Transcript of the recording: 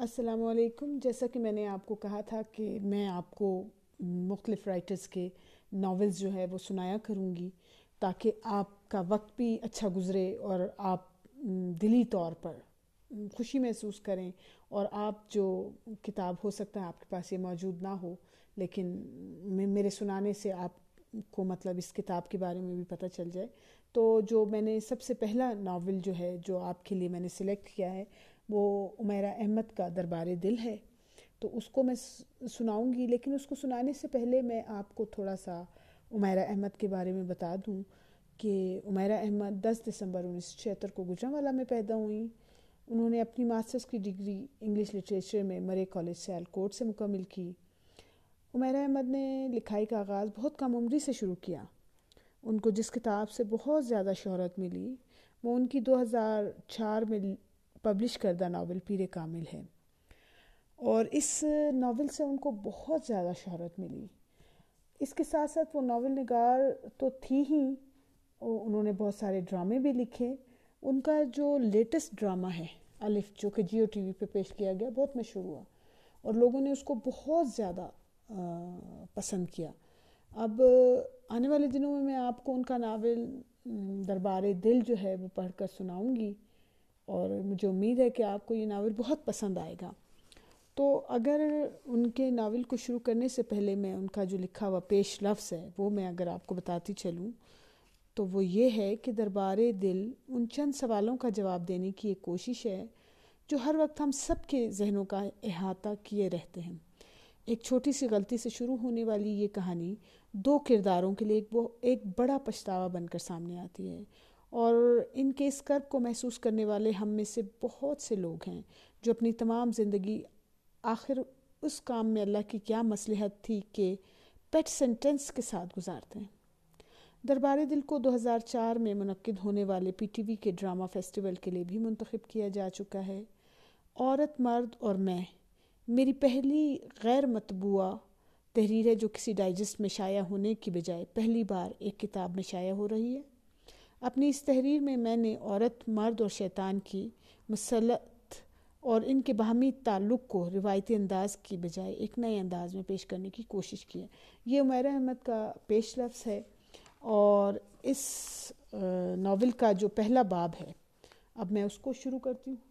السلام علیکم۔ جیسا کہ میں نے آپ کو کہا تھا کہ میں آپ کو مختلف رائٹرز کے ناولز جو ہے وہ سنایا کروں گی تاکہ آپ کا وقت بھی اچھا گزرے اور آپ دلی طور پر خوشی محسوس کریں اور آپ جو کتاب ہو سکتا ہے آپ کے پاس یہ موجود نہ ہو، لیکن میرے سنانے سے آپ کو مطلب اس کتاب کے بارے میں بھی پتہ چل جائے۔ تو جو میں نے سب سے پہلا ناول جو ہے، جو آپ کے لیے میں نے سلیکٹ کیا ہے، وہ عمیرہ احمد کا دربار دل ہے۔ تو اس کو میں سناؤں گی، لیکن اس کو سنانے سے پہلے میں آپ کو تھوڑا سا عمیرہ احمد کے بارے میں بتا دوں کہ عمیرہ احمد دس دسمبر انیس سو چھہتر کو گجرا میں پیدا ہوئیں۔ انہوں نے اپنی ماسٹرز کی ڈگری انگلش لٹریچر میں مرے کالج سیال کوٹ سے مکمل کی۔ عمیرہ احمد نے لکھائی کا آغاز بہت کم عمری سے شروع کیا۔ ان کو جس کتاب سے بہت زیادہ شہرت ملی، وہ ان کی دو ہزار چار میں پبلش کردہ ناول پیر کامل ہے۔ اور اس ناول سے ان کو بہت زیادہ شہرت ملی۔ اس کے ساتھ ساتھ وہ ناول نگار تو تھی ہی، انہوں نے بہت سارے ڈرامے بھی لکھے۔ ان کا جو لیٹسٹ ڈرامہ ہے، الف، جو کہ جیو ٹی وی پہ پیش کیا گیا، بہت مشہور ہوا۔ اور لوگوں نے اس کو بہت زیادہ پسند کیا۔ اب آنے والے دنوں میں میں آپ کو ان کا ناول، دربار دل جو ہے وہ پڑھ کر سناؤں گی اور مجھے امید ہے کہ آپ کو یہ ناول بہت پسند آئے گا۔ تو اگر ان کے ناول کو شروع کرنے سے پہلے میں ان کا جو لکھا ہوا پیش لفظ ہے، وہ میں اگر آپ کو بتاتی چلوں، تو وہ یہ ہے کہ دربار دل ان چند سوالوں کا جواب دینے کی ایک کوشش ہے جو ہر وقت ہم سب کے ذہنوں کا احاطہ کیے رہتے ہیں۔ ایک چھوٹی سی غلطی سے شروع ہونے والی یہ کہانی دو کرداروں کے لیے ایک بڑا پچھتاوا بن کر سامنے آتی ہے اور ان کے اس کرب کو محسوس کرنے والے ہم میں سے بہت سے لوگ ہیں جو اپنی تمام زندگی آخر اس کام میں اللہ کی کیا مصلحت تھی کہ پیٹ سینٹنس کے ساتھ گزارتے ہیں۔ دربار دل کو دو ہزار چار میں منعقد ہونے والے پی ٹی وی کے ڈرامہ فیسٹیول کے لیے بھی منتخب کیا جا چکا ہے۔ عورت، مرد اور میں۔ میری پہلی غیر مطبوعہ تحریر ہے جو کسی ڈائجسٹ میں شائع ہونے کی بجائے پہلی بار ایک کتاب میں شائع ہو رہی ہے۔ اپنی اس تحریر میں میں نے عورت، مرد اور شیطان کی مسلط اور ان کے باہمی تعلق کو روایتی انداز کی بجائے ایک نئے انداز میں پیش کرنے کی کوشش کی ہے۔ یہ عمیر احمد کا پیش لفظ ہے اور اس ناول کا جو پہلا باب ہے، اب میں اس کو شروع کرتی ہوں۔